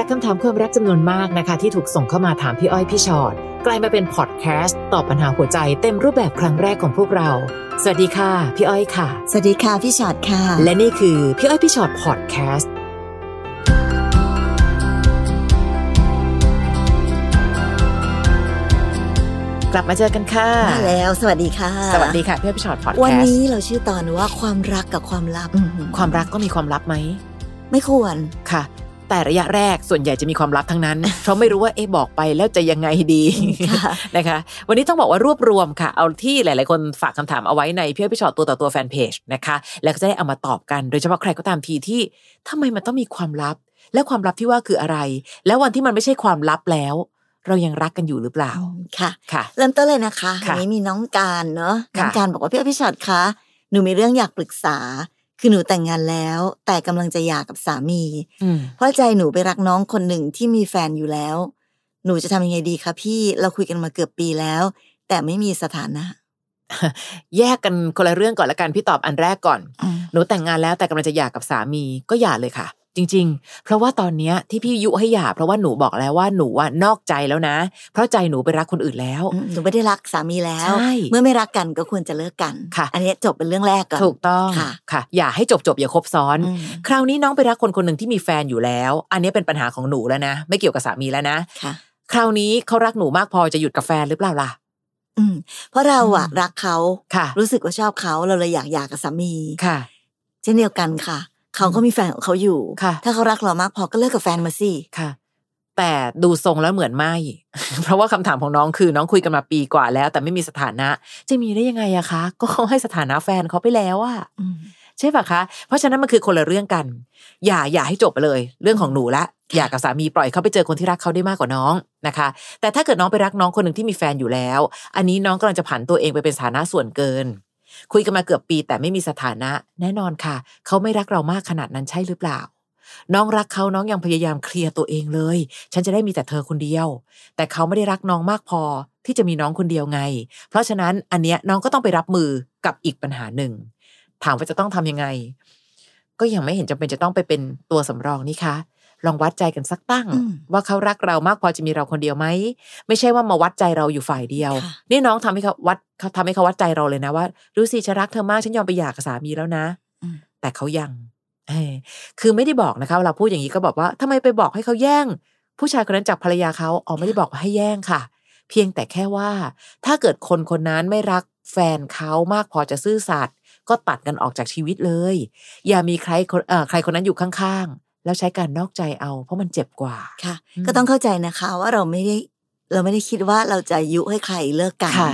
จากคำถามความรักจำนวนมากนะคะ ที่ถูกส่งเข้ามาถามพี่อ้อยพี่ช็อตกลายมาเป็นพอดแคสต์ตอบปัญหาหัวใจเต็มรูปแบบครั้งแรกของพวกเรา สวัสดีค่ะ พี่อ้อยค่ะ สวัสดีค่ะพี่ช็อตค่ะ และนี่คือพี่อ้อยพี่ช็อตพอดแคสต์กลับมาเจอกันค่ะมาแล้ว สวัสดีค่ะ สวัสดีค่ะพี่อ้อยพี่ช็อตพอดแคสต์วันนี้เราชื่อตอนว่าความรักกับความลับ ความรักก็มีความลับไหมไม่ควรค่ะ แต่ระยะแรกส่วนใหญ่จะมีความลับทั้งนั้น เพราะไม่รู้ว่าเอ๊ะบอกไปแล้วจะยังไงดีค่ะนะคะ วันนี้ต้องบอกว่ารวบรวมค่ะ เอาที่หลาย ๆ คนฝากคำถามเอาไว้ในพี่อ้อยพี่ชอตตัวต่อตัวแฟนเพจนะคะ แล้วก็จะได้เอามาตอบกันโดยเฉพาะใครก็ตามทีที่ทำไมมันต้องมีความลับ และความลับที่ว่าคืออะไร แล้ววันที่มันไม่ใช่ความลับแล้วเรายังรักกันอยู่หรือเปล่า ค่ะ ค่ะ เริ่มต้นเลยนะคะค่ะวันนี้มีน้องการเนาะค่ะน้องการบอกว่าพี่อ้อยพี่ชอตคะ หนูมีเรื่องอยากปรึกษา คือหนูแต่งงานแล้ว แต่กำลังจะหย่ากับสามีอืมเพราะใจหนูไปรักน้องคนหนึ่งที่มีแฟนอยู่แล้ว หนูจะทำยังไงดีคะพี่เราคุยกันมาเกือบปีแล้ว แต่ไม่มีสถานะ แยกกันคนละเรื่องก่อนละกันพี่ตอบอันแรกก่อน หนูแต่งงานแล้วแต่กำลังจะหย่ากับสามีก็หย่าเลยค่ะ จริง ๆ เพราะว่าตอนเนี้ยที่พี่ยุให้หย่าเพราะว่าหนูบอกแล้วว่าหนูว่านอกใจแล้วนะ เพราะใจหนูไปรักคนอื่นแล้วอืมหนูไม่ได้รักสามีแล้วใช่เมื่อไม่รักกันก็ควรจะเลิกกันค่ะ อันนี้จบเป็นเรื่องแรกก่อนถูกต้องค่ะค่ะ อย่าให้จบจบๆอย่าครบซ้อนอืมคราวนี้น้องไปรักคนคนหนึ่งที่มีแฟนอยู่แล้ว อันนี้เป็นปัญหาของหนูแล้วนะ ไม่เกี่ยวกับสามีแล้วนะค่ะ คราวนี้เขารักหนูมากพอจะหยุดกับแฟนหรือเปล่าล่ะอืมเพราะเราอะอืมรักเขาค่ะรู้สึกว่าชอบเขาเราเลยอยากหย่ากับสามีค่ะ เช่นเดียวกันค่ะ เขาก็มีแฟนของเขาอยู่ค่ะ ถ้าเขารักเรามากพอก็เลิกกับแฟนมาสิค่ะ แต่ดูทรงแล้วเหมือนไม่ เพราะว่าคำถามของน้องคือน้องคุยกันมาปีกว่าแล้ว แต่ไม่มีสถานะ จะมีได้ยังไงอะคะ ก็เขาให้สถานะแฟนเขาไปแล้วอะอืมใช่ปะคะ เพราะฉะนั้นมันคือคนละเรื่องกัน อย่าอย่าให้จบไปเลย เรื่องของหนูละอย่ากับสามีปล่อยเขาไปเจอคนที่รักเขาได้มากกว่าน้องนะคะ แต่ถ้าเกิดน้องไปรักน้องคนหนึ่งที่มีแฟนอยู่แล้ว อันนี้น้องกำลังจะผันตัวเองไปเป็นสถานะส่วนเกิน คุยกันมาเกือบปีแต่ไม่มีสถานะ แน่นอนค่ะ เขาไม่รักเรามากขนาดนั้นใช่หรือเปล่า น้องรักเขาน้องยังพยายามเคลียร์ตัวเองเลย ฉันจะได้มีแต่เธอคนเดียว แต่เขาไม่ได้รักน้องมากพอที่จะมีน้องคนเดียวไง เพราะฉะนั้นอันเนี้ยน้องก็ต้องไปรับมือกับอีกปัญหาหนึ่ง ถามว่าจะต้องทำยังไง ก็ยังไม่เห็นจำเป็นจะต้องไปเป็นตัวสำรองนี่คะลองวัดใจกันสักตั้งอืมว่าเขารักเรามากพอจะมีเราคนเดียวไหมไม่ใช่ว่ามาวัดใจเราอยู่ฝ่ายเดียวค่ะนี่น้องทำให้เขาวัดเขาทำให้เขาวัดใจเราเลยนะว่าดูสิฉันรักเธอมากฉันยอมไปหย่ากับสามีแล้วนะอืมแต่เขายังเออคือไม่ได้บอกนะคะเวลาพูดอย่างนี้ก็บอกว่าทำไมไปบอกให้เขาแย่ง ผู้ชายคนนั้นจากภรรยาเขาอ๋อไม่ได้บอกว่าให้แย่งค่ะ เพียงแต่แค่ว่า ถ้าเกิดคนคนนั้นไม่รักแฟนเขามากพอจะซื่อสัตย์ ก็ตัดกันออกจากชีวิตเลย อย่ามีใครคนเอ่อใครคนนั้นอยู่ข้างๆ แล้วใช้การนอกใจเอา เพราะมันเจ็บกว่าค่ะอืมก็ต้องเข้าใจนะคะว่าเราไม่ได้เราไม่ได้คิดว่าเราจะยุให้ใครเลิกกันค่ะ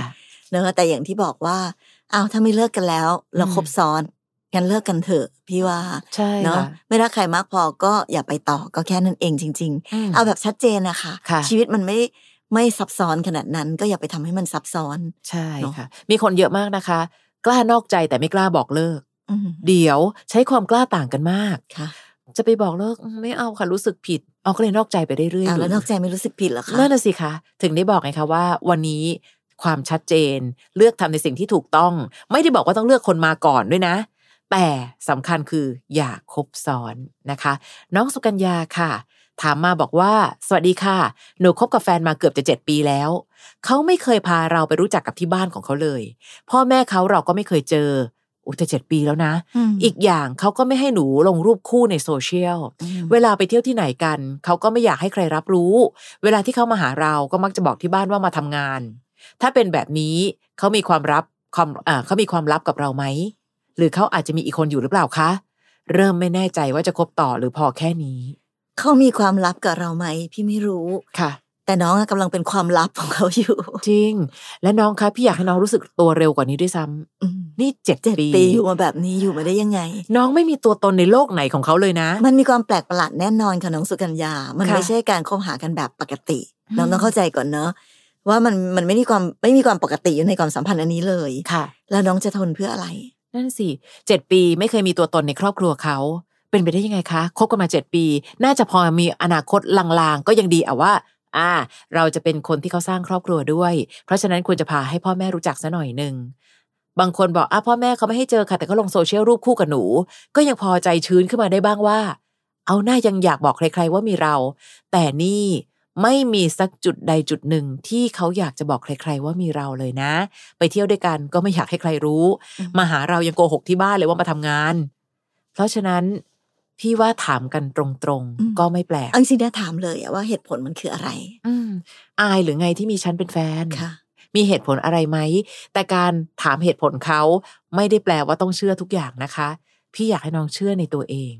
เนอะแต่อย่างที่บอกว่าอ้าวถ้าไม่เลิกกันแล้ว เราอืมคบซ้อนงั้นเลิกกันเถอะพี่ว่าใช่เนาะค่ะไม่รักใครมากพอก็อย่าไปต่อก็แค่นั้นเองจริงมๆเอาแบบชัดเจนนะคะค่ะชีวิตมันไม่ไม่ซับซ้อนขนาดนั้น ก็อย่าไปทำให้มันซับซ้อน ใช่เนอะค่ะ มีคนเยอะมากนะคะ กล้านอกใจแต่ไม่กล้าบอกเลิกอืมเดี๋ยวใช้ความกล้าต่างกันมากค่ะ จะไปบอกเลิกอืมไม่เอาค่ะรู้สึกผิด เอาก็เลยนอกใจไปเรื่อยๆอ้าวแล้วยู่นอกใจไม่รู้สึกผิดเหรอคะนั่นน่ะสิคะถึงได้บอกไงคะว่า วันนี้ความชัดเจน เลือกทำในสิ่งที่ถูกต้อง ไม่ได้บอกว่าต้องเลือกคนมาก่อนด้วยนะ แต่สำคัญคืออย่าคบซ้อนนะคะ น้องสุกัญญาค่ะ ถามมาบอกว่า สวัสดีค่ะ หนูคบกับแฟนมาเกือบจะเจ็ดปีแล้ว เขาไม่เคยพาเราไปรู้จักกับที่บ้านของเขาเลย พ่อแม่เขาเราก็ไม่เคยเจออุยแต่เจ็ดปีแล้วนะมอีกอย่างเขาก็ไม่ให้หนูลงรูปคู่ในโซเชียลอืมเวลาไปเที่ยวที่ไหนกัน เขาก็ไม่อยากให้ใครรับรู้ เวลาที่เขามาหาเราก็มักจะบอกที่บ้านว่ามาทำงาน ถ้าเป็นแบบนี้เขามีความรับความอ่าเขามีความลับกับเราไหม หรือเขาอาจจะมีอีกคนอยู่หรือเปล่าคะ เริ่มไม่แน่ใจว่าจะคบต่อหรือพอแค่นี้ เขามีความลับกับเราไหมพี่ไม่รู้ค่ะ แต่น้องอะกำลังเป็นความลับของเขาอยู่ จริง และน้องคะพี่อยากให้น้องรู้สึกตัวเร็วกว่านี้ด้วยซ้ำอืมนี่เจ็ดเจ็ดปีปีอยู่มาแบบนี้อยู่มาได้ยังไง น้องไม่มีตัวตนในโลกไหนของเขาเลยนะ มันมีความแปลกประหลาดแน่นอนค่ะน้องสุกัญญา มันค่ะไม่ใช่การคบหากันแบบปกติอืมน้องต้องเข้าใจก่อนเนอะว่ามันมันไม่มีความไม่มีความปกติอยู่ในความสัมพันธ์อันนี้เลยค่ะ แล้วน้องจะทนเพื่ออะไร นั่นสิเจ็ดปีไม่เคยมีตัวตนในครอบครัวเขา เป็นไปได้ยังไงคะคบกันมาเจ็ดปี น่าจะพอมีอนาคตลางๆ ก็ยังดีอะว่าอ่า เราจะเป็นคนที่เขาสร้างครอบครัวด้วย เพราะฉะนั้นควรจะพาให้พ่อแม่รู้จักซะหน่อยหนึ่งบางคนบอกอะพ่อแม่เขาไม่ให้เจอค่ะแต่ก็ลงโซเชียลรูปคู่กับหนู ก็ยังพอใจชื้นขึ้นมาได้บ้างว่า เอาหน้ายังอยากบอกใคร ๆ ว่ามีเรา แต่นี่ไม่มีสักจุดใดจุดหนึ่งที่เขาอยากจะบอกใคร ๆ ว่ามีเราเลยนะ ไปเที่ยวด้วยกันก็ไม่อยากให้ใครรู้อืมมาหาเรายังโกหกที่บ้านเลยว่ามาทำงาน เพราะฉะนั้น พี่ว่าถามกันตรงๆ ก็ไม่แปลกเอาจริงๆนะถามเลยอะว่าเหตุผลมันคืออะไร อืมอายหรือไงที่มีฉันเป็นแฟนค่ะ มีเหตุผลอะไรไหม แต่การถามเหตุผลเขาไม่ได้แปลว่าต้องเชื่อทุกอย่างนะคะ พี่อยากให้น้องเชื่อในตัวเอง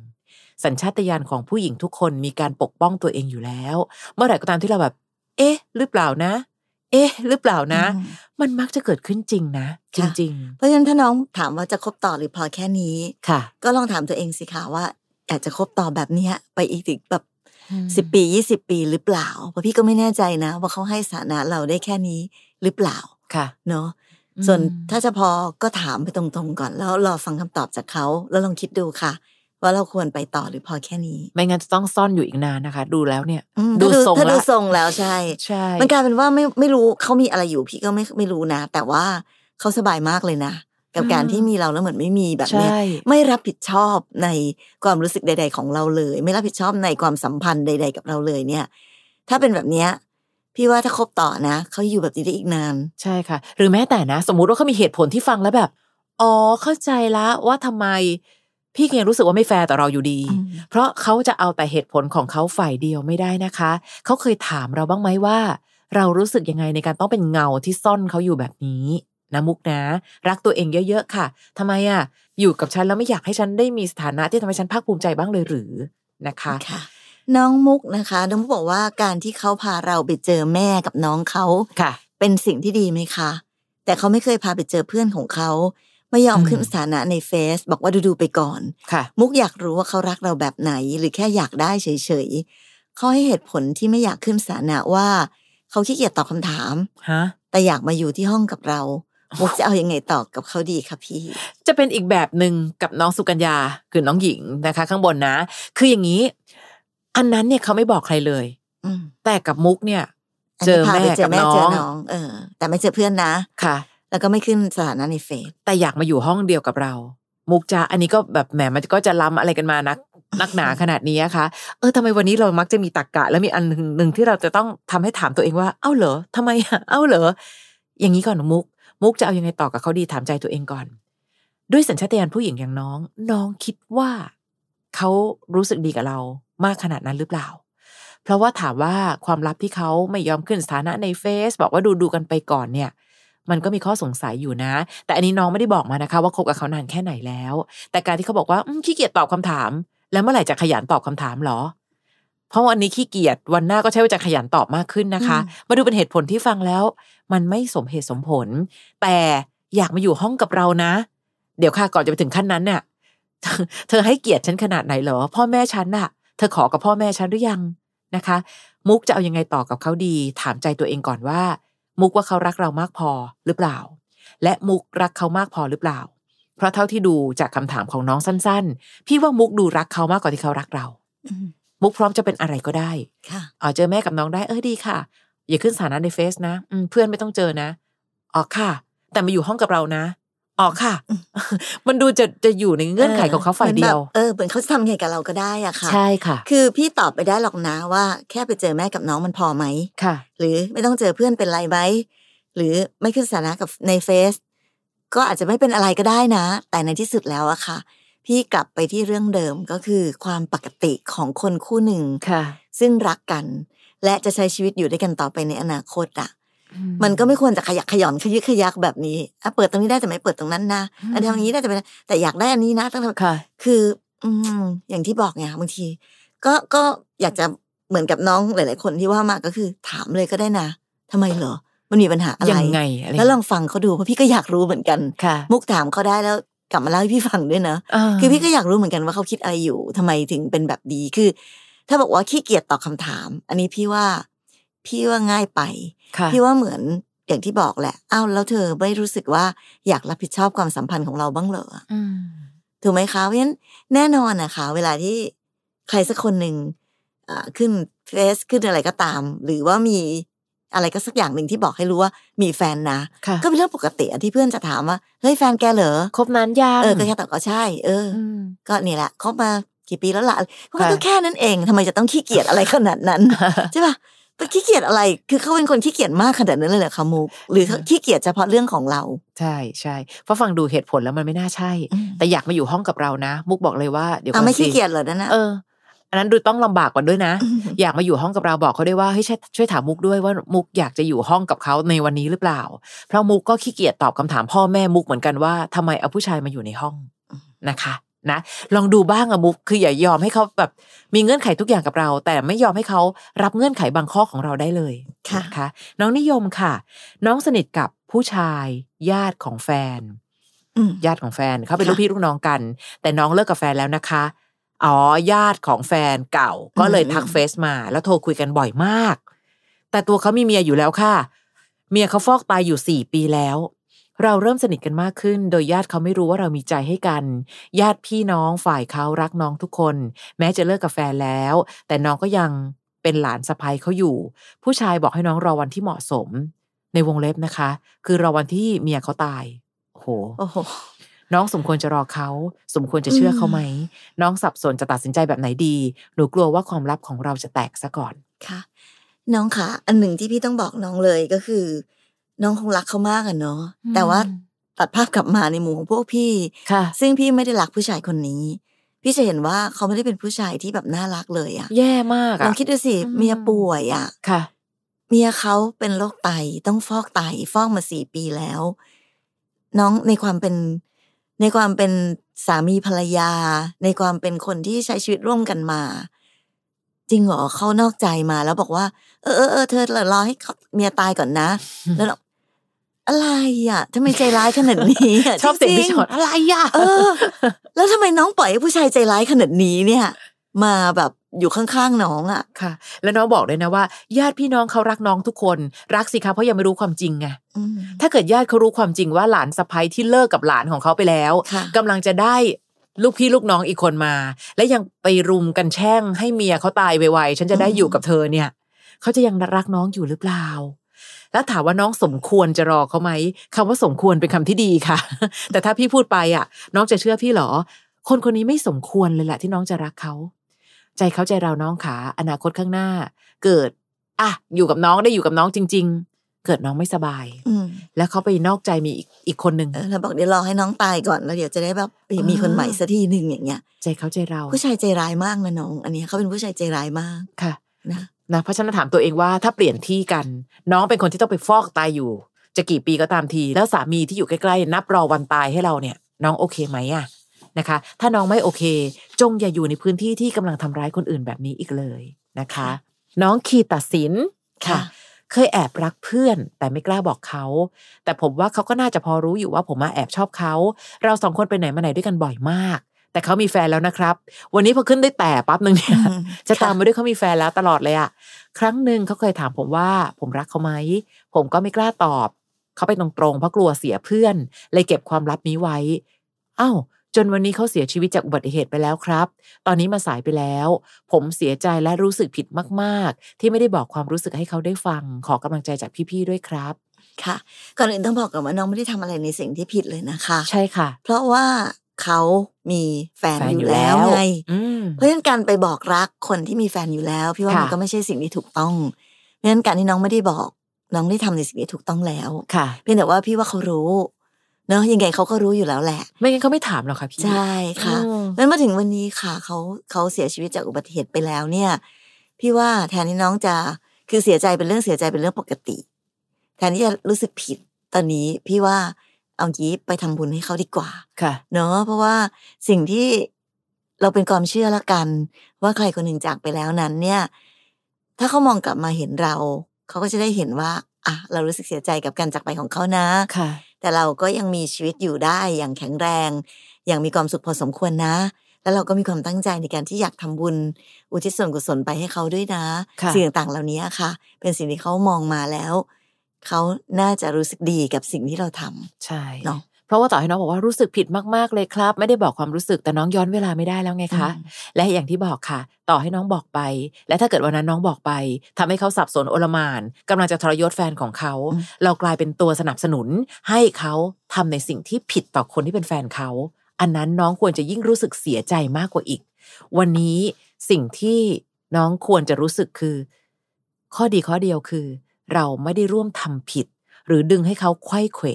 สัญชาตญาณของผู้หญิงทุกคนมีการปกป้องตัวเองอยู่แล้ว เมื่อไหร่ก็ตามที่เราแบบ เอ๊ะ หรือเปล่านะ เอ๊ะ หรือเปล่านะอืมมันมักจะเกิดขึ้นจริงนะจค่ะริงเพราะฉะนั้นถ้าน้องถามว่าจะคบต่อหรือพอแค่นี้ๆค่ะ ก็ลองถามตัวเองสิคะว่า อยากจะคบต่อแบบเนี้ยไปอีกถึงแบบสิบปียี่สิบปีหรือเปล่าเพราะพี่ก็ไม่แน่ใจนะ ว่าเขาให้สถานะเราได้แค่นี้หรือเปล่าค่ะเนาะอืมส่วนถ้าจะพอก็ถามไปตรงๆก่อน แล้วรอฟังคำตอบจากเขาแล้วลองคิดดูค่ะ ว่าเราควรไปต่อหรือพอแค่นี้ ไม่งั้นจะต้องซ่อนอยู่อีกนานนะคะ ดูแล้วเนี่ยอืมดูถ้าทรงถ้าดูละทรงแล้วใช่ใช่มันกลายเป็นว่าไม่ไม่รู้เขามีอะไรอยู่พี่ก็ไม่ไม่รู้นะ แต่ว่าเขาสบายมากเลยนะ กับการที่มีเราแล้วเหมือนไม่มีแบบเนี้ยใช่ไม่รับผิดชอบในความรู้สึกใด ๆ ของเราเลย ไม่รับผิดชอบในความสัมพันธ์ใด ๆ กับเราเลยเนี่ย ถ้าเป็นแบบเนี้ยพี่ว่าถ้าคบต่อนะเขาอยู่แบบนี้ได้อีกนาน ใช่ค่ะ หรือแม้แต่นะ สมมุติว่าเขามีเหตุผลที่ฟังแล้วแบบ อ๋อเข้าใจละว่าทำไม พี่ก็ยังรู้สึกว่าไม่แฟร์ต่อเราอยู่ดีอืมเพราะเขาจะเอาแต่เหตุผลของเขาฝ่ายเดียวไม่ได้นะคะ เขาเคยถามเราบ้างไหมว่า เรารู้สึกยังไงในการต้องเป็นเงาที่ซ่อนเขาอยู่แบบนี้ นะมุกนะ รักตัวเองเยอะๆค่ะทำไมอะอยู่กับฉันแล้วไม่อยากให้ฉันได้มีสถานะที่ทำให้ฉันภาคภูมิใจบ้างเลยหรือนะคะค่ะน้องมุกนะคะน้องมุกบอกว่าการที่เขาพาเราไปเจอแม่กับน้องเขาค่ะ เป็นสิ่งที่ดีไหมคะ แต่เขาไม่เคยพาไปเจอเพื่อนของเขาไม่ยอมอืมขึ้นสถานะในเฟซบอกว่าดูๆไปก่อนค่ะ มุกอยากรู้ว่าเขารักเราแบบไหน หรือแค่อยากได้เฉยๆเขาให้เหตุผลที่ไม่อยากขึ้นสถานะว่า เขาขี้เกียจตอบคำถามฮะแต่อยากมาอยู่ที่ห้องกับเรา มุกจะเอายังไงต่อกับเขาดีคะพี่ จะเป็นอีกแบบหนึ่งกับน้องสุกัญญาคือน้องหญิงนะคะ ข้างบนนะ คืออย่างนี้ อันนั้นเนี่ยเขาไม่บอกใครเลยอืมแต่กับมุกเนี่ยอันเจนี้อพาแม่ไปเจกัอบแม่น้อเจองน้องเออ แต่ไม่เจอเพื่อนนะค่ะ แล้วก็ไม่ขึ้นสถานะในเฟซแต่อยากมาอยู่ห้องเดียวกับเรา มุกจะอันนี้ก็แบบแหมมันก็จะล้ำอะไรกันมานักนักหนาขนาดนี้อะคะเออทำไมวันนี้เรามักจะมีตรกกะ แล้วมีอันหนึ่งหนึ่งที่เราจะต้องทำให้ถามตัวเองว่า เอ้าเหรอทำไมอะเอ้าเหรออย่างนี้ก่อนมุก มุกจะเอายังไงต่อกับเขาดีถามใจตัวเองก่อน ด้วยสัญชาตญาณผู้หญิงอย่างน้อง น้องคิดว่าเขารู้สึกดีกับเรามากขนาดนั้นหรือเปล่า เพราะว่าถามว่าความลับที่เขาไม่ยอมขึ้นสถานะในเฟซบอกว่าดูดูๆกันไปก่อนเนี่ย มันก็มีข้อสงสัยอยู่นะ แต่อันนี้น้องไม่ได้บอกมานะคะ ว่าคบกับเขานานแค่ไหนแล้ว แต่การที่เขาบอกว่าอืมขี้เกียจตอบคำถาม แล้วเมื่อไหร่จะขยันตอบคำถามเหรอเพราะวันนี้ขี้เกียจวันหน้าก็ใช่ว่าจะขยันตอบมากขึ้นนะคะ มาดูเป็นเหตุผลที่ฟังแล้ว มันไม่สมเหตุสมผล แต่อยากมาอยู่ห้องกับเรานะ เดี๋ยวค่ะก่อนจะไปถึงขั้นนั้นเนี่ยเธอให้เกียรติฉันขนาดไหนเหรอ พ่อแม่ฉันน่ะ เธอขอกับพ่อแม่ฉันหรือยังนะคะ มุกจะเอายังไงต่อกับเขาดี ถามใจตัวเองก่อนว่า มุกว่าเขารักเรามากพอหรือเปล่า และมุกรักเขามากพอหรือเปล่า เพราะเท่าที่ดูจากคำถามของน้องสั้น ๆ พี่ว่ามุกดูรักเขามากกว่าที่เขารักเราอืมมุกพร้อมจะเป็นอะไรก็ได้ค่ะอ๋อเจอแม่กับน้องได้เออดีค่ะ อย่าขึ้นสถานะในเฟซนะอืมเพื่อนไม่ต้องเจอนะอ๋อค่ะ แต่มาอยู่ห้องกับเรานะอ๋อค่ะ มันดูจะจะอยู่ในเงื่อนไขของเขาฝ่ายเดียวหมือนแบบเออเหมือนเขาจะทำไงกับเราก็ได้อะค่ะ ใช่ค่ะ คือพี่ตอบไปได้หรอกนะว่า แค่ไปเจอแม่กับน้องมันพอไหมค่ะ หรือไม่ต้องเจอเพื่อนเป็นไรไหมหรือไม่ขึ้นสถานะกับในเฟซก็อาจจะไม่เป็นอะไรก็ได้นะ แต่ในที่สุดแล้วอะค่ะ พี่กลับไปที่เรื่องเดิมก็คือความปกติของคนคู่หนึ่งค่ะ ซึ่งรักกัน และจะใช้ชีวิตอยู่ด้วยกันต่อไปในอนาคตอะมันก็ไม่ควรจะขยักขย่อนขยึกขยักแบบนี้อะเปิดตรงนี้ได้แต่ไม่เปิดตรงนั้นนะอันทำอย่างนี้ได้แต่ไม่ได้แต่อยากได้อันนี้นะต้องทำค่ะคือ อืมอย่างที่บอกไงบางที ก็ก็อยากจะเหมือนกับน้องหลาย ๆ คนที่ว่ามาก็คือถามเลยก็ได้นะทำไมเหรอ มันมีปัญหาอะไรยังไงอะไรแล้วลองฟังเขาดูเพราะพี่ก็อยากรู้เหมือนกันค่ะมุกถามเขาได้แล้วกลับมาเล่าให้พี่ฟังด้วยนะาคือพี่ก็อยากรู้เหมือนกันว่าเขาคิดอะไรอยู่ทำไมถึงเป็นแบบดีคือ ถ้าบอกว่าขี้เกียจตอบคำถาม อันนี้พี่ว่า พี่ว่าง่ายไปค่ะพี่ว่าเหมือนอย่างที่บอกแหละอ้าวแล้วเธอไม่รู้สึกว่าอยากรับผิดชอบความสัมพันธ์ของเราบ้างเหรออืมถูกไหมคะเพราะฉะนั้นแน่นอนนะคะ เวลาที่ใครสักคนหนึ่งอ่าขึ้นเฟซขึ้นอะไรก็ตาม หรือว่ามีอะไรก็สักอย่างหนึ่งที่บอกให้รู้ว่ามีแฟนนะค่ะก็เป็นเรื่องปกติอะที่เพื่อนจะถามว่าเฮ้ยแฟนแกเหรอครบนั้นยังเออก็แค่ตอบก็ใช่ เออออืมก็นี่แหละคบมา กี่ปีแล้วล่ะก็ก็แค่นั้นเองทำไมจะต้องขี้เกียจอะไรขนาดนั้นใช่ป่ะไปขี้เกียจอะไร คือเขาเป็นคนขี้เกียจมากขนาดนั้นเลยเหรอคะมุกหรือเขาขี้เกียจเฉพาะเรื่องของเรา ใช่ใช่เพราะฟังดูเหตุผลแล้วมันไม่น่าใช่อืมแต่อยากมาอยู่ห้องกับเรานะ มุกบอกเลยว่าเดี๋ยวอะก่อนไม่ขี้สิเกียจเหรอนั่นนะเอออันนั้นดูต้องลำบากกว่าด้วยนะ อยากมาอยู่ห้องกับเราบอกเขาด้วยว่าเฮ้ยช่วยช่วยถามมุกด้วยว่ามุกอยากจะอยู่ห้องกับเขาในวันนี้หรือเปล่า เพราะมุกก็ขี้เกียจตอบคำถามพ่อแม่มุกเหมือนกันว่าทำไมเอาผู้ชายมาอยู่ในห้องนะคะ นะลองดูบ้างอะมุกคืออย่ายอมให้เขาแบบมีเงื่อนไขทุกอย่างกับเรา แต่ไม่ยอมให้เขารับเงื่อนไขบางข้อของเราได้เลยค่ะนะคะน้องนิยมค่ะ น้องสนิทกับผู้ชาย ญาติของแฟนอืมญาติของแฟนเขาเป็นค่ะลูกพี่ลูกน้องกัน แต่น้องเลิกกับแฟนแล้วนะคะอ๋อญาติของแฟนเก่าก็เลยอืมทักเฟซมา แล้วโทรคุยกันบ่อยมาก แต่ตัวเขามีเมียอยู่แล้วค่ะ เมียเขาฟอกไตายอยู่สี่ปีแล้ว เราเริ่มสนิทกันมากขึ้น โดยญาติเขาไม่รู้ว่าเรามีใจให้กัน ญาติพี่น้องฝ่ายเขารักน้องทุกคน แม้จะเลิกกับแฟนแล้ว แต่น้องก็ยังเป็นหลานสะพ้ยเขาอยู่ ผู้ชายบอกให้น้องรอวันที่เหมาะสม ในวงเล็บนะคะ คือรอวันที่เมียเขาตายโอ้โหโอ้โหน้องสมควรจะรอเขา สมควรจะเชื่อเขาไหม น้องสับสนจะตัดสินใจแบบไหนดี หนูกลัวว่าความลับของเราจะแตกซะก่อนค่ะ น้องคะอันหนึ่งที่พี่ต้องบอกน้องเลยก็คือ น้องคงรักเขามากอะเนาะอืมแต่ว่าตัดภาพกลับมาในหมู่ของพวกพี่ค่ะ ซึ่งพี่ไม่ได้รักผู้ชายคนนี้ พี่จะเห็นว่าเขาไม่ได้เป็นผู้ชายที่แบบน่ารักเลยอะแย่มากลออะงคิดดูสิอืมเมียป่วยอะค่ะ เมียเขาเป็นโรคไตต้องฟอกไตฟอกมาสี่ปีแล้ว น้องในความเป็นในความเป็นสามีภรรยา ในความเป็นคนที่ใช้ชีวิตร่วมกันมา จริงเหรอเขานอกใจมาแล้วบอกว่า เออเออเออเธอรอให้เขาเมียตายก่อนนะ แล้วเรา อะไรอะทำไมใจร้ายขนาดนี้ะชอบเสียงจริพี่ชอตอะไรอะเออ แล้วทำไมน้องปล่อยให้ผู้ชายใจร้ายขนาดนี้เนี่ย มาแบบอยู่ข้างๆน้องอะค่ะ แล้วน้องบอกเลยนะว่า ญาติพี่น้องเขารักน้องทุกคน รักสิคะเพราะยังไม่รู้ความจริงไงอืมถ้าเกิดญาติเขารู้ความจริงว่าหลานสะพ้ยที่เลิกกับหลานของเขาไปแล้วค่ะกำลังจะได้ลูกพี่ลูกน้องอีกคนมา และยังไปรุมกันแช่งให้เมียเขาตายไวๆฉันจะได้อยู่กับเธอเนี่ยเขาจะยังรักน้องอยู่หรือเปล่า แล้วถามว่าน้องสมควรจะรอเขาไหมคำว่าสมควรเป็นคำที่ดีค่ะ แต่ถ้าพี่พูดไปอะ น้องจะเชื่อพี่เหรอ คนคนนี้ไม่สมควรเลยแหละที่น้องจะรักเขา ใจเขาใจเราน้องขาอนาคตข้างหน้า เกิดอะอยู่กับน้องได้อยู่กับน้องจริง ๆ เกิดน้องไม่สบาย อืมแล้วเขาไปนอกใจมีอีกอีกคนหนึ่งเออแล้วบอกเดี๋ยวรอให้น้องตายก่อนแล้วเดี๋ยวจะได้แบบไปมีอ่าคนใหม่สักทีหนึ่งอย่างเงี้ย ใจเขาใจเรา ผู้ชายใจร้ายมากนะน้อง อันนี้เขาเป็นผู้ชายใจร้ายมากค่ะนะ นะเพราะฉะนั้นถามตัวเองว่าถ้าเปลี่ยนที่กัน น้องเป็นคนที่ต้องไปฟอกไตายอยู่ จะกี่ปีก็ตามที แล้วสามีที่อยู่ใกล้ๆ นับรอวันตายให้เราเนี่ย น้องโอเคไหมอะนะคะ ถ้าน้องไม่โอเค จงอย่าอยู่ในพื้นที่ที่กำลังทำร้ายคนอื่นแบบนี้อีกเลยนะคะ น้องขีดตัดสินค่ะ เคยแอบรักเพื่อน แต่ไม่กล้าบอกเขา แต่ผมว่าเขาก็น่าจะพอรู้อยู่ว่าผมมาแอบชอบเขา เราสองคนไปไหนมาไหนด้วยกันบ่อยมาก แต่เขามีแฟนแล้วนะครับ วันนี้พอขึ้นได้แต่ปั๊บหนึ่งเนี่ยอืมจะตามค่ะมาด้วยเขามีแฟนแล้วตลอดเลยอะครั้งหนึ่งเขาเคยถามผมว่า ผมรักเขาไหมผมก็ไม่กล้าตอบ เขาไปตรงๆเพราะกลัวเสียเพื่อน เลยเก็บความลับนี้ไว้เอ้าจนวันนี้เขาเสียชีวิตจากอุบัติเหตุไปแล้วครับ ตอนนี้มาสายไปแล้ว ผมเสียใจและรู้สึกผิดมากๆ ที่ไม่ได้บอกความรู้สึกให้เขาได้ฟัง ขอกำลังใจจากพี่ๆด้วยครับ ค่ะ ก่อนอื่นต้องบอกก่อนว่าน้องไม่ได้ทำอะไรในสิ่งที่ผิดเลยนะคะ ใช่ค่ะ เพราะว่า เขามีแฟนแฟนออยู่ยู่แล้วแล้วไงอืมเพราะฉะนั้นการไปบอกรักคนที่มีแฟนอยู่แล้ว พี่ว่าค่ะมันก็ไม่ใช่สิ่งที่ถูกต้อง เพราะฉะนั้นการที่น้องไม่ได้บอกน้องได้ทำในสิ่งที่ถูกต้องแล้วค่ะเพียงแต่ว่าพี่ว่าเขารู้เนอะยังไงเขาก็รู้อยู่แล้วแหละ ไม่งั้นเขาไม่ถามหรอกค่ะพี่ใช่ค่ะอืมงั้นมาถึงวันนี้ค่ะเขาเขาเสียชีวิตจากอุบัติเหตุไปแล้วเนี่ย พี่ว่าแทนที่น้องจะคือเสียใจเป็นเรื่องเสียใจเป็นเรื่องปกติ แทนที่จะรู้สึกผิดตอนนี้พี่ว่า เอางี้ไปทำบุญให้เขาดีกว่า ค่ะ เนอะเพราะว่าสิ่งที่เราเป็นความเชื่อละกัน ว่าใครคนหนึ่งจากไปแล้วนั้น เนี่ย ถ้าเขามองกลับมาเห็นเรา เขาก็จะได้เห็นว่า อะ เรารู้สึกเสียใจกับการจากไปของเขานะค่ะ แต่เราก็ยังมีชีวิตอยู่ได้อย่างแข็งแรง อย่างมีความสุขพอสมควรนะ แล้วเราก็มีความตั้งใจในการที่อยากทำบุญ อุทิศส่วนกุศลไปให้เขาด้วยนะค่ะสิ่งต่างๆเหล่านี้ค่ะ เป็นสิ่งที่เขามองมาแล้ว เขาน่าจะรู้สึกดีกับสิ่งที่เราทำใช่เนาะเพราะว่าต่อให้น้องบอกว่ารู้สึกผิดมากๆเลยครับ ไม่ได้บอกความรู้สึกแต่น้องย้อนเวลาไม่ได้แล้วไงคะอืมและอย่างที่บอกค่ะ ต่อให้น้องบอกไป และถ้าเกิดวันนั้นน้องบอกไปทำให้เขาสับสนโอลหมานกำลังจะทรยศแฟนของเขา เรากลายเป็นตัวสนับสนุน ให้เขาทำในสิ่งที่ผิดต่อคนที่เป็นแฟนเขา อันนั้นน้องควรจะยิ่งรู้สึกเสียใจมากกว่าอีก วันนี้สิ่งที่น้องควรจะรู้สึกคือ ข้อดีข้อเดียวคือ เราไม่ได้ร่วมทำผิด หรือดึงให้เขาไขว้เขว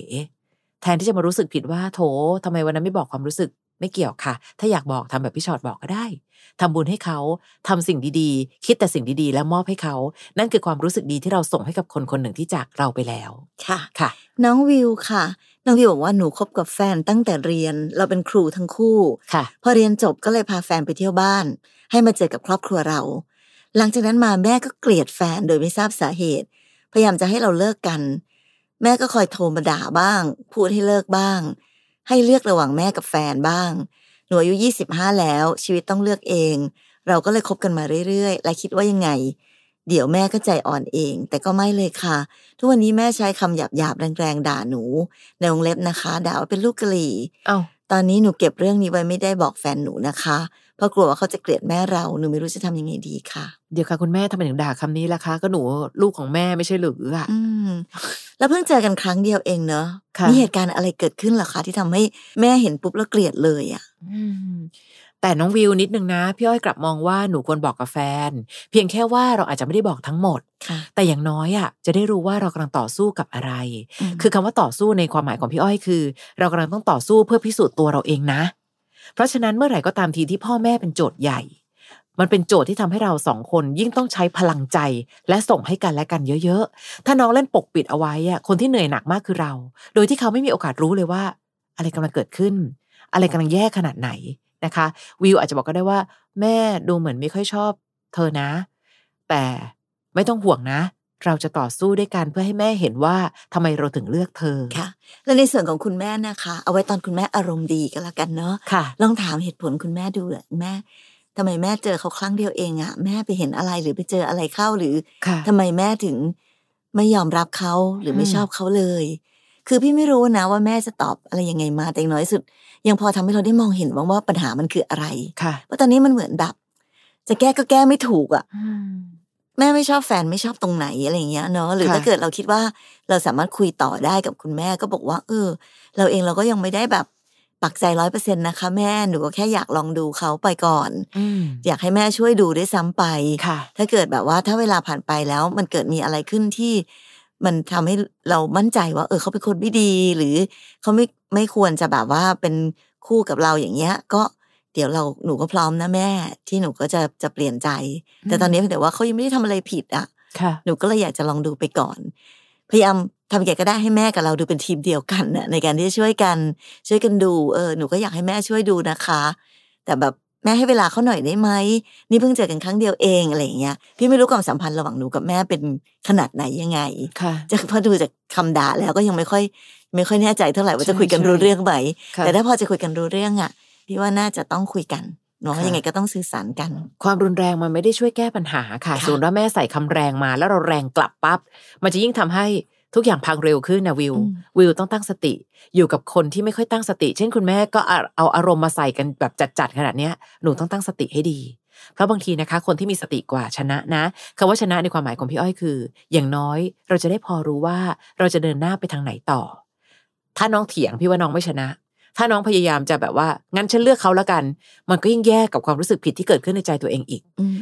แทนที่จะมารู้สึกผิดว่าโถทำไมวันนั้นไม่บอกความรู้สึกไม่เกี่ยวค่ะ ถ้าอยากบอกทำแบบพี่ชอดบอกก็ได้ทำบุญให้เขาทำสิ่งดีๆ คิดแต่สิ่งดีๆ แล้วมอบให้เขา นั่นคือความรู้สึกดีที่เราส่งให้กับคนคนหนึ่งที่จากเราไปแล้ว ค่ะ ค่ะ น้องวิวค่ะ น้องวิวบอกว่าหนูคบกับแฟนตั้งแต่เรียน เราเป็นครูทั้งคู่ ค่ะ พอเรียนจบก็เลยพาแฟนไปเที่ยวบ้าน ให้มาเจอกับครอบครัวเรา หลังจากนั้นมาแม่ก็เกลียดแฟนโดยไม่ทราบสาเหตุ พยายามจะให้เราเลิกกัน แม่ก็คอยโทรมาด่าบ้าง พูดให้เลิกบ้าง ให้เลือกระหว่างแม่กับแฟนบ้าง หนูอายุยี่สิบห้าแล้ว ชีวิตต้องเลือกเอง เราก็เลยคบกันมาเรื่อยๆ และคิดว่ายังไง เดี๋ยวแม่ก็ใจอ่อนเอง แต่ก็ไม่เลยค่ะ ทุกวันนี้แม่ใช้คำหยาบๆแรงๆด่าหนู ในวงเล็บนะคะ ด่าว่าเป็นลูกกะหรี่เอ้าตอนนี้หนูเก็บเรื่องนี้ไว้ไม่ได้บอกแฟนหนูนะคะ เพราะกลัวว่าเขาจะเกลียดแม่เราหนูไม่รู้จะทำยังไงดีค่ะ เดี๋ยวค่ะคุณแม่ทำไมถึงด่าคำนี้ล่ะคะ ก็หนูลูกของแม่ไม่ใช่หรืออะอืมแล้วเพิ่งเจอกันครั้งเดียวเองเนอะค่ะมีเหตุการณ์อะไรเกิดขึ้นเหรอคะที่ทำให้แม่เห็นปุ๊บแล้วเกลียดเลยอะอืมแต่น้องวิวนิดนึงนะพี่อ้อยกลับมองว่าหนูควรบอกกับแฟน เพียงแค่ว่าเราอาจจะไม่ได้บอกทั้งหมดค่ะแต่อย่างน้อยอะจะได้รู้ว่าเรากำลังต่อสู้กับอะไรมคือคำว่าต่อสู้ในความหมายของพี่อ้อยคือ เรากำลังต้องต่อสู้เพื่อพิสูจน์ตัวเราเองนะ เพราะฉะนั้นเมื่อไหร่ก็ตามทีที่พ่อแม่เป็นโจทย์ใหญ่ มันเป็นโจทย์ที่ทำให้เราสองคนยิ่งต้องใช้พลังใจ และส่งให้กันและกันเยอะๆ ถ้าน้องเล่นปกปิดเอาไว้อะคนที่เหนื่อยหนักมากคือเรา โดยที่เขาไม่มีโอกาสรู้เลยว่า อะไรกำลังเกิดขึ้น อะไรกำลังแย่ขนาดไหนนะคะ วิวอาจจะบอกก็ได้ว่า แม่ดูเหมือนไม่ค่อยชอบ เธอนะ แต่ไม่ต้องห่วงนะ เราจะต่อสู้ด้วยกันเพื่อให้แม่เห็นว่าทำไมเราถึงเลือกเธอค่ะ แล้วในส่วนของคุณแม่นะคะ เอาไว้ตอนคุณแม่อารมณ์ดีก็แล้วกันเนาะค่ะ ลองถามเหตุผลคุณแม่ดูอะแม่ทำไมแม่เจอเขาครั้งเดียวเองอะแม่ไปเห็นอะไรหรือไปเจออะไรเข้าหรือค่ะทำไมแม่ถึงไม่ยอมรับเขาหรือไม่อืมชอบเขาเลย คือพี่ไม่รู้นะว่าแม่จะตอบอะไรยังไงมาแต่อย่างน้อยสุด ยังพอทำให้เราได้มองเห็นว่าว่าปัญหามันคืออะไรค่ะเพราะตอนนี้มันเหมือนแบบ จะแก้ก็แก้ไม่ถูกอะ แม่ไม่ชอบแฟนไม่ชอบตรงไหนอะไรอย่างเงี้ยเนาะหรือค่ะถ้าเกิดเราคิดว่าเราสามารถคุยต่อได้กับคุณแม่ก็บอกว่า เออ เราเองเราก็ยังไม่ได้แบบปักใจร้อยเปอร์เซ็นต์นะคะ แม่หนูก็แค่อยากลองดูเขาไปก่อนอืมอยากให้แม่ช่วยดูด้วยซ้ำไปค่ะถ้าเกิดแบบว่าถ้าเวลาผ่านไปแล้วมันเกิดมีอะไรขึ้นที่ มันทำให้เรามั่นใจว่า เออเขาเป็นคนไม่ดี หรือเขาไม่ไม่ควรจะแบบว่าเป็นคู่กับเราอย่างเงี้ย ก็ เดี๋ยวเราหนูก็พร้อมนะแม่ ที่หนูก็จะจะเปลี่ยนใจ แต่ตอนนี้เพียงแต่ว่าเขายังไม่ได้ทำอะไรผิดอะค่ะหนูก็เลยอยากจะลองดูไปก่อน พยายามทำยังไงก็ได้ให้แม่กับเราดูเป็นทีมเดียวกันน่ะในการที่จะช่วยกัน ช่วยกันดูเออหนูก็อยากให้แม่ช่วยดูนะคะ แต่แบบแม่ให้เวลาเขาหน่อยได้ไหมนี่เพิ่งเจอกันครั้งเดียวเองอะไรอย่างเงี้ยพี่ไม่รู้ความสัมพันธ์ระหว่างหนูกับแม่เป็นขนาดไหนยังไงค่ะจะพอดูจากคำด่าแล้วก็ยังไม่ค่อย ไม่ค่อยแน่ใจเท่าไหร่ว่าจะใช่คุยกันใช่รู้เรื่องไหมค่ะแต่ถ้าพอจะคุยกันรู้เรื่องอะ พี่ว่าน่าจะต้องคุยกันเนาะค่ะยังไงก็ต้องสื่อสารกัน ความรุนแรงมันไม่ได้ช่วยแก้ปัญหาค่ะค่ะส่วนว่าแม่ใส่คำแรงมาแล้วเราแรงกลับปั๊บมันจะยิ่งทำให้ทุกอย่างพังเร็วขึ้นนะวิว วิวต้องตั้งสติ อยู่กับคนที่ไม่ค่อยตั้งสติ เช่นคุณแม่ก็เอาเอาอารมณ์มาใส่กันแบบจัดๆขนาดเนี้ยหนูต้องตั้งสติให้ดี เพราะบางทีนะคะ คนที่มีสติกว่าชนะนะคำว่าชนะในความหมายของพี่อ้อยคือ อย่างน้อยเราจะได้พอรู้ว่าเราจะเดินหน้าไปทางไหนต่อ ถ้าน้องเถียงพี่ว่าน้องไม่ชนะ ถ้าน้องพยายามจะแบบว่างั้นฉันเลือกเขาแล้วกัน มันก็ยิ่งแย่กับความรู้สึกผิดที่เกิดขึ้นในใจตัวเองอีกอืม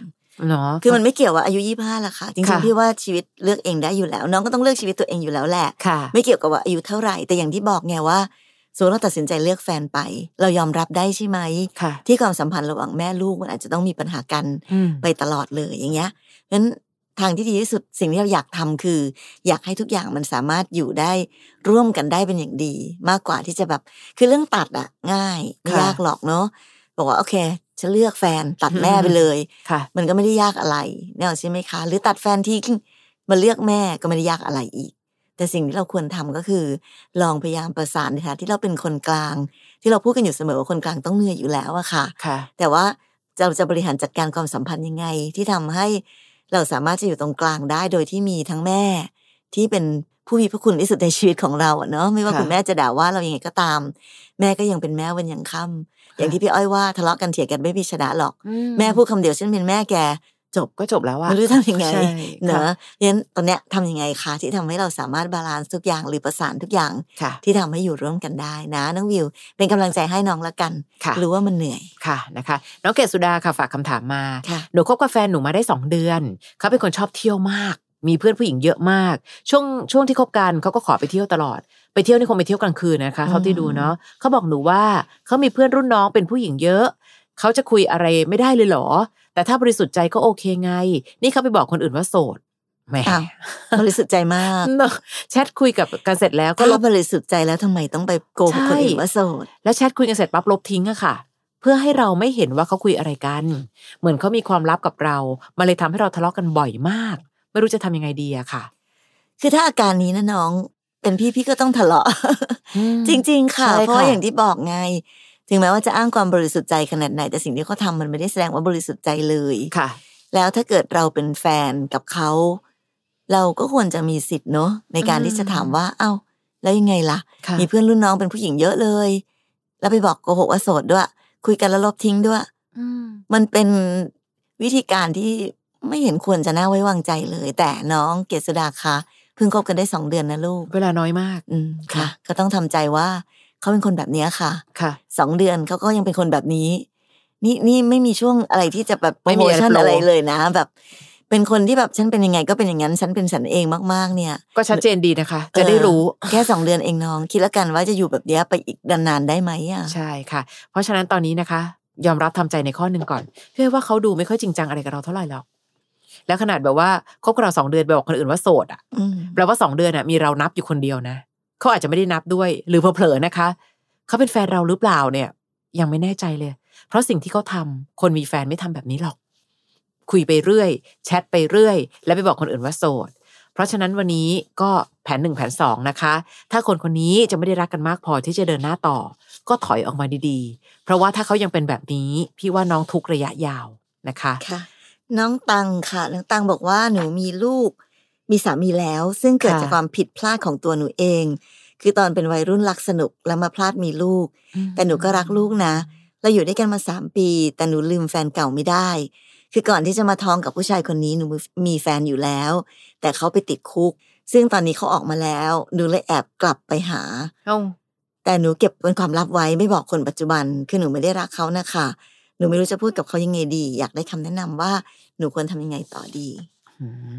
เนาะคือมันไม่เกี่ยวว่าอายุยี่ห้าละค่ะ จริค่ะงๆพี่ว่าชีวิตเลือกเองได้อยู่แล้ว น้องก็ต้องเลือกชีวิตตัวเองอยู่แล้วแหละค่ะไม่เกี่ยวกับว่าอายุเท่าไหร่แต่อย่างที่บอกไงว่าสมมติเราตัดสินใจเลือกแฟนไป เรายอมรับได้ใช่ไหมค่ะที่ความสัมพันธ์ระหว่างแม่ลูกมันอาจจะต้องมีปัญหากันอืมไปตลอดเลยอย่างเงี้ยงั้น ทางที่ดีที่สุดสิ่งที่เราอยากทำคือ อยากให้ทุกอย่างมันสามารถอยู่ได้ร่วมกันได้เป็นอย่างดี มากกว่าที่จะแบบ คือเรื่องตัดอะง่ายไม่ค่ะยากหรอกเนาะบอกว่าโอเคฉันเลือกแฟนตัดแม่ไปเลยค่ะ มันก็ไม่ได้ยากอะไรเนี่ยใช่ไหมคะ หรือตัดแฟนที่มาเลือกแม่ก็ไม่ได้ยากอะไรอีก แต่สิ่งที่เราควรทำก็คือ ลองพยายามประสานนะคะที่เราเป็นคนกลาง ที่เราพูดกันอยู่เสมอว่าคนกลางต้องเหนื่อยอยู่แล้วอะค่ะค่ะแต่ว่าเราจะบริหารจัดการความสัมพันธ์ยังไง ที่ทำให้ เราสามารถจะอยู่ตรงกลางได้โดยที่มีทั้งแม่ ที่เป็นผู้มีพระคุณที่สุดในชีวิตของเราอะเนาะไม่ว่าค่ะคุณแม่จะด่าว่าเรายังไงก็ตาม แม่ก็ยังเป็นแม่วันยังค่ำอย่างที่พี่อ้อยว่าทะเลาะกันเถียงกันไม่มีชนะหรอก แม่พูดคำเดียวฉันเป็นแม่แก จบก็จบแล้วอะไม่รู้ทำยังไงใช่เนค่ะอะยันตอนเนี้ยทำยังไงคะที่ทำให้เราสามารถ balance ทุกอย่างหรือประสานทุกอย่างค่ะที่ทำให้อยู่ร่วมกันได้นะน้องวิว เป็นกำลังใจให้น้องละกันค่ะรู้ว่ามันเหนื่อยค่ะนะคะน้องเกศสุดาค่ะฝากคำถามมาค่ะหนูคบกับแฟนหนูมาได้สองเดือน เขาเป็นคนชอบเที่ยวมาก มีเพื่อนผู้หญิงเยอะมาก ช่วงช่วงที่คบกันเขาก็ขอไปเที่ยวตลอดไปเที่ยวนี่คงไปเที่ยวกลางคืนนะคะเท่าที่ดูเนาะเขาบอกหนูว่าเขามีเพื่อนรุ่นน้องเป็นผู้หญิงเยอะเขาจะคุยอะไรไม่ได้เลยเหรอ แต่ถ้าบริสุทธิ์ใจก็โอเคไง นี่เขาไปบอกคนอื่นว่าโสดแหมอ้าวบริสุทธิ์ใจมากเนอะแชทคุยกับกันเสร็จแล้วก็ถ้าลบบริสุทธิ์ใจแล้วทำไมต้องไปโกหกคนอื่นว่าโสดแล้วแชทคุยกันเสร็จปั๊บลบทิ้งอะค่ะ เพื่อให้เราไม่เห็นว่าเขาคุยอะไรกัน เหมือนเขามีความลับกับเรามันเลยทำให้เราทะเลาะกันบ่อยมาก ไม่รู้จะทำยังไงดีอะค่ะ คือถ้าอาการนี้นะน้อง เป็นพี่พี่ก็ต้องทะเลาะจริง ๆ ค่ะใช่ค่ะเพราะว่าอย่างที่บอกไง ถึงแม้ว่าจะอ้างความบริสุทธิ์ใจขนาดไหน แต่สิ่งที่เขาทำมันไม่ได้แสดงว่าบริสุทธิ์ใจเลยค่ะ แล้วถ้าเกิดเราเป็นแฟนกับเขาเราก็ควรจะมีสิทธิ์เนอะในการอืมที่จะถามว่า เอ้า แล้วยังไงล่ะค่ะ มีเพื่อนรุ่นน้องเป็นผู้หญิงเยอะเลย แล้วไปบอกโกหกว่าโสดด้วย คุยกันแล้วลบทิ้งด้วยอืมมันเป็นวิธีการที่ไม่เห็นควรจะน่าไว้วางใจเลย แต่น้องเกษดาคะเพิ่งคบกันได้สองเดือนนะลูก เวลาน้อยมาก อืมค่ะค่ะก็ต้องทำใจว่า เขาเป็นคนแบบเนี้ยค่ะค่ะสองเดือนเขาก็ยังเป็นคนแบบนี้ นี่นี่ไม่มีช่วงอะไรที่จะแบบโปรไม่มีโมอะไรชั่นโปรอะไรเลยนะ แบบ เป็นคนที่แบบฉันเป็นยังไงก็เป็นอย่างนั้นฉันเป็นฉันเองมากๆ เนี่ย ก็ชัดเจนดีนะคะ จะได้รู้เออแค่สองเดือนเองน้อง คิดแล้วกันว่าจะอยู่แบบเนี้ยไปอีกนานๆได้ไหมอะใช่ค่ะ เพราะฉะนั้นตอนนี้นะคะ ยอมรับทำใจในข้อหนึ่งก่อนเพื่อว่าเขาดูไม่ค่อยจริงจังอะไรกับเราเท่าไหร่หรอกแล้วขนาดแบบว่าคบกับเราสองเดือนไปบอกคนอื่นว่าโสดอะอืมแปลว่าสองเดือนอะมีเรานับอยู่คนเดียวนะ เขาอาจจะไม่ได้นับด้วย หรือเผลอๆนะคะ เขาเป็นแฟนเราหรือเปล่าเนี่ย ยังไม่แน่ใจเลย เพราะสิ่งที่เขาทำคนมีแฟนไม่ทำแบบนี้หรอก คุยไปเรื่อย แชทไปเรื่อย แล้วไปบอกคนอื่นว่าโสด เพราะฉะนั้นวันนี้ก็แผนหนึ่งแผนสองนะคะ ถ้าคนคนนี้จะไม่ได้รักกันมากพอที่จะเดินหน้าต่อ ก็ถอยออกมาดีๆ เพราะว่าถ้าเขายังเป็นแบบนี้พี่ว่าน้องทุกระยะยาวนะคะ ค่ะ น้องตังค่ะ น้องตังบอกว่าหนูมีลูก มีสามีแล้ว ซึ่งเกิดค่ะจากความผิดพลาดของตัวหนูเอง คือตอนเป็นวัยรุ่นรักสนุกแล้วมาพลาดมีลูก แต่หนูก็รักลูกนะเราอยู่ด้วยกันมาสามปี แต่หนูลืมแฟนเก่าไม่ได้ คือก่อนที่จะมาท้องกับผู้ชายคนนี้หนูมีแฟนอยู่แล้ว แต่เขาไปติดคุก ซึ่งตอนนี้เขาออกมาแล้วหนูเลยแอบกลับไปหาเอ้าแต่หนูเก็บเป็นความลับไว้ไม่บอกคนปัจจุบัน คือหนูไม่ได้รักเขานะคะหนูไม่รู้จะพูดกับเขายังไงดี อยากได้คำแนะนำว่าหนูควรทำยังไงต่อดีอืม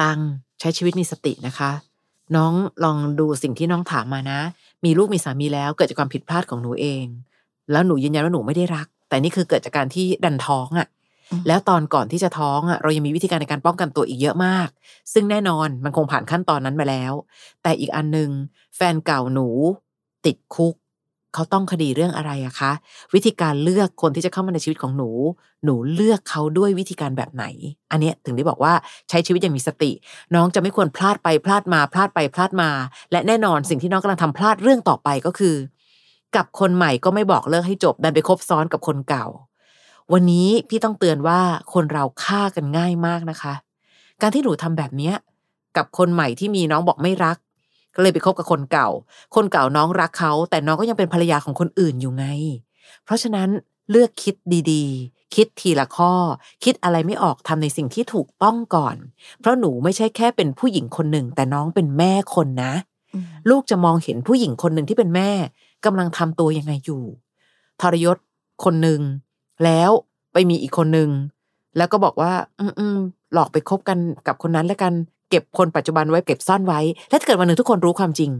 ตัง ใช้ชีวิตมีสตินะคะ น้องลองดูสิ่งที่น้องถามมานะ มีลูกมีสามีแล้วเกิดจากความผิดพลาดของหนูเอง แล้วหนูยืนยันว่าหนูไม่ได้รัก แต่นี่คือเกิดจากการที่ดันท้องอะ่ะอืมแล้วตอนก่อนที่จะท้องอะ่ะเรายังมีวิธีการในการป้องกันตัวอีกเยอะมาก ซึ่งแน่นอนมันคงผ่านขั้นตอนนั้นมาแล้ว แต่อีกอันหนึงแฟนเก่าหนู ติดคุก เขาต้องคดีเรื่องอะไรอะคะ วิธีการเลือกคนที่จะเข้ามาในชีวิตของหนู หนูเลือกเขาด้วยวิธีการแบบไหน อันเนี้ยถึงได้บอกว่าใช้ชีวิตอย่างมีสติ น้องจะไม่ควรพลาดไปพลาดมาพลาดไปพลาดมา และแน่นอนสิ่งที่น้องกำลังทำพลาดเรื่องต่อไปก็คือ กับคนใหม่ก็ไม่บอกเลิกให้จบดันไปคบซ้อนกับคนเก่า วันนี้พี่ต้องเตือนว่าคนเราฆ่ากันง่ายมากนะคะ การที่หนูทำแบบเนี้ยกับคนใหม่ที่มีน้องบอกไม่รัก ก็เลยไปคบกับคนเก่า คนเก่าน้องรักเขา แต่น้องก็ยังเป็นภรรยาของคนอื่นอยู่ไง เพราะฉะนั้นเลือกคิดดีๆ คิดทีละข้อ คิดอะไรไม่ออกทำในสิ่งที่ถูกต้องก่อน เพราะหนูไม่ใช่แค่เป็นผู้หญิงคนหนึ่ง แต่น้องเป็นแม่คนนะ ลูกจะมองเห็นผู้หญิงคนหนึ่งที่เป็นแม่กำลังทำตัวยังไงอยู่ ทรยศคนหนึ่งแล้วไปมีอีกคนหนึ่งแล้วก็บอกว่า อืมอืมหลอกไปคบกันกับคนนั้นแล้วกัน เก็บคนปัจจุบันไว้เก็บซ่อนไว้ และถ้าเกิดวันหนึ่งทุกคนรู้ความจริง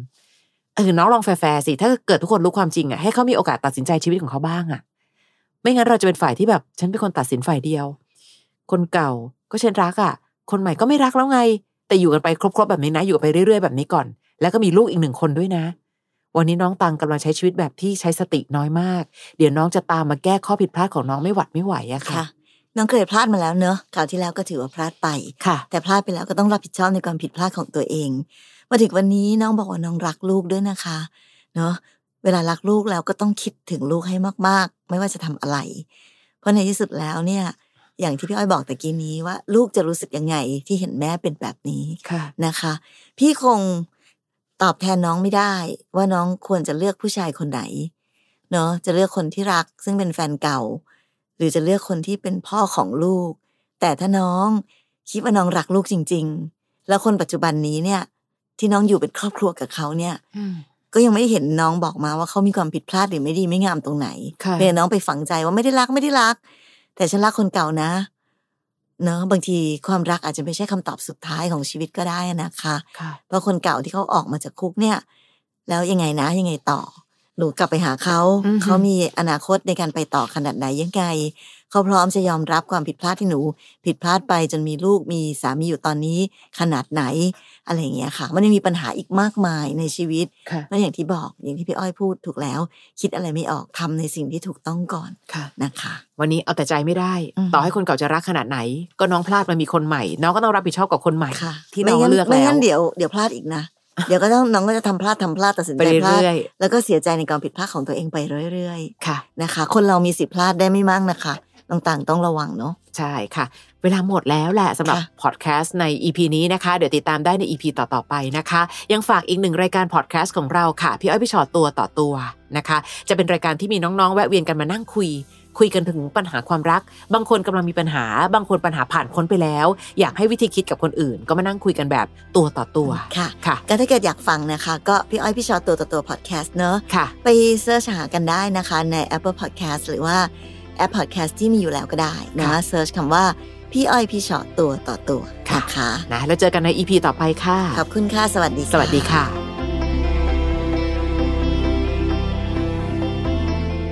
เออน้องลองแฟร์สิ ถ้าเกิดทุกคนรู้ความจริงอะให้เขามีโอกาสตัดสินใจชีวิตของเขาบ้างอะ ไม่งั้นเราจะเป็นฝ่ายที่แบบ ฉันเป็นคนตัดสินฝ่ายเดียว คนเก่าก็ฉันรักอะ คนใหม่ก็ไม่รักแล้วไง แต่อยู่กันไปครบๆแบบนี้นะ อยู่ไปเรื่อยๆแบบนี้ก่อน แล้วก็มีลูกอีกหนึ่งคนด้วยนะ วันนี้น้องตังกำลังใช้ชีวิตแบบที่ใช้สติน้อยมาก เดี๋ยวน้องจะตามมาแก้ข้อผิดพลาดของน้องไม่หวัดไม่ไหวอะค่ะค่ะ น้องเคยพลาดมาแล้วเนอะคราวที่แล้วก็ถือว่าพลาดไปค่ะ แต่พลาดไปแล้วก็ต้องรับผิดชอบในความผิดพลาดของตัวเอง มาถึงวันนี้น้องบอกว่าน้องรักลูกด้วยนะคะ เนอะเวลารักลูกแล้วก็ต้องคิดถึงลูกให้มาก ๆ ไม่ว่าจะทำอะไร เพราะในที่สุดแล้วเนี่ย อย่างที่พี่อ้อยบอกตะกี้นี้ว่า ลูกจะรู้สึกยังไงที่เห็นแม่เป็นแบบนี้ค่ะนะคะ พี่คงตอบแทนน้องไม่ได้ ว่าน้องควรจะเลือกผู้ชายคนไหนเนอะจะเลือกคนที่รัก ซึ่งเป็นแฟนเก่าห รือจะเลือกคนที่เป็นพ่อของลูก แต่ถ้าน้องคิดว่าน้องรักลูกจริง ๆ แล้วคนปัจจุบันนี้เนี่ย ที่น้องอยู่เป็นครอบครัวกับเขาเนี่ยอืมก็ยังไม่เห็นน้องบอกมาว่าเขามีความผิดพลาดหรือไม่ดีไม่งามตรงไหนค่ะเพียงน้องไปฝังใจว่าไม่ได้รักไม่ได้รัก แต่ฉันรักคนเก่านะ เนาะบางทีความรักอาจจะไม่ใช่คำตอบสุดท้ายของชีวิตก็ได้นะคะค่ะเพราะคนเก่าที่เขาออกมาจากคุกเนี่ย แล้วยังไงนะยังไงต่อ หนูกลับไปหาเขาอือฮึเขามีอนาคตในการไปต่อขนาดไหนยังไง เขาพร้อมจะยอมรับความผิดพลาดที่หนู ผิดพลาดไปจนมีลูกมีสามีอยู่ตอนนี้ขนาดไหน อะไรอย่างเงี้ยค่ะ มันยังมีปัญหาอีกมากมายในชีวิตค่ะนั่นอย่างที่บอกอย่างที่พี่อ้อยพูดถูกแล้ว คิดอะไรไม่ออกทำในสิ่งที่ถูกต้องก่อนค่ะนะคะ วันนี้เอาแต่ใจไม่ได้อืมต่อให้คนเก่าจะรักขนาดไหน ก็น้องพลาดมามีคนใหม่ น้องก็ต้องรับผิดชอบกับคนใหม่ค่ะที่น้องไม่งั้เลือกไม่แล้วงั้นเดี๋ยวเดี๋ยวพลาดอีกนะ เดี๋ยวก็ต้องน้องก็จะทำพลาดทำพลาดตัดสินไปใจพลาดเรื่อยแล้วก็เสียใจในการผิดพลาดของตัวเองไปเรื่อยๆค่ะๆนะคะ คนเรามีสิทธิพลาดได้ไม่มากนะคะต่างๆ ต้องระวังเนาะใช่ค่ะ เวลาหมดแล้วแหละสำหรับค่ะพอดแคสต์ใน EP นี้นะคะ เดี๋ยวติดตามได้ใน EP ต่อ ๆ ไปนะคะ ยังฝากอีกหนึ่งรายการพอดแคสต์ของเราค่ะ พี่อ้อยพี่ชอตตัวต่อตัวนะคะ จะเป็นรายการที่มีน้อง ๆ แวะเวียนกันมานั่งคุย คุยกันถึงปัญหาความรัก บางคนกำลังมีปัญหา บางคนปัญหาผ่านพ้นไปแล้ว อยากให้วิธีคิดกับคนอื่น ก็มานั่งคุยกันแบบตัวต่อตัวค่ะค่ะก็ถ้าเกิดอยากฟังนะคะ ก็พี่อ้อยพี่ชอตตัวต่อตัวพอดแคสต์เนอะค่ะ ไปเสิร์ชหากันได้นะคะใน Apple Podcast หรือว่าแอป Podcast ที่มีอยู่แล้วก็ได้นะค่ะเสิร์ชคำว่าพี่อ้อยพี่ชอตตัวต่อตัวค่ะนะคะนะแล้วเจอกันใน EP ต่อไปค่ะขอบคุณค่ะสวัสดีสวัสดีค่ะ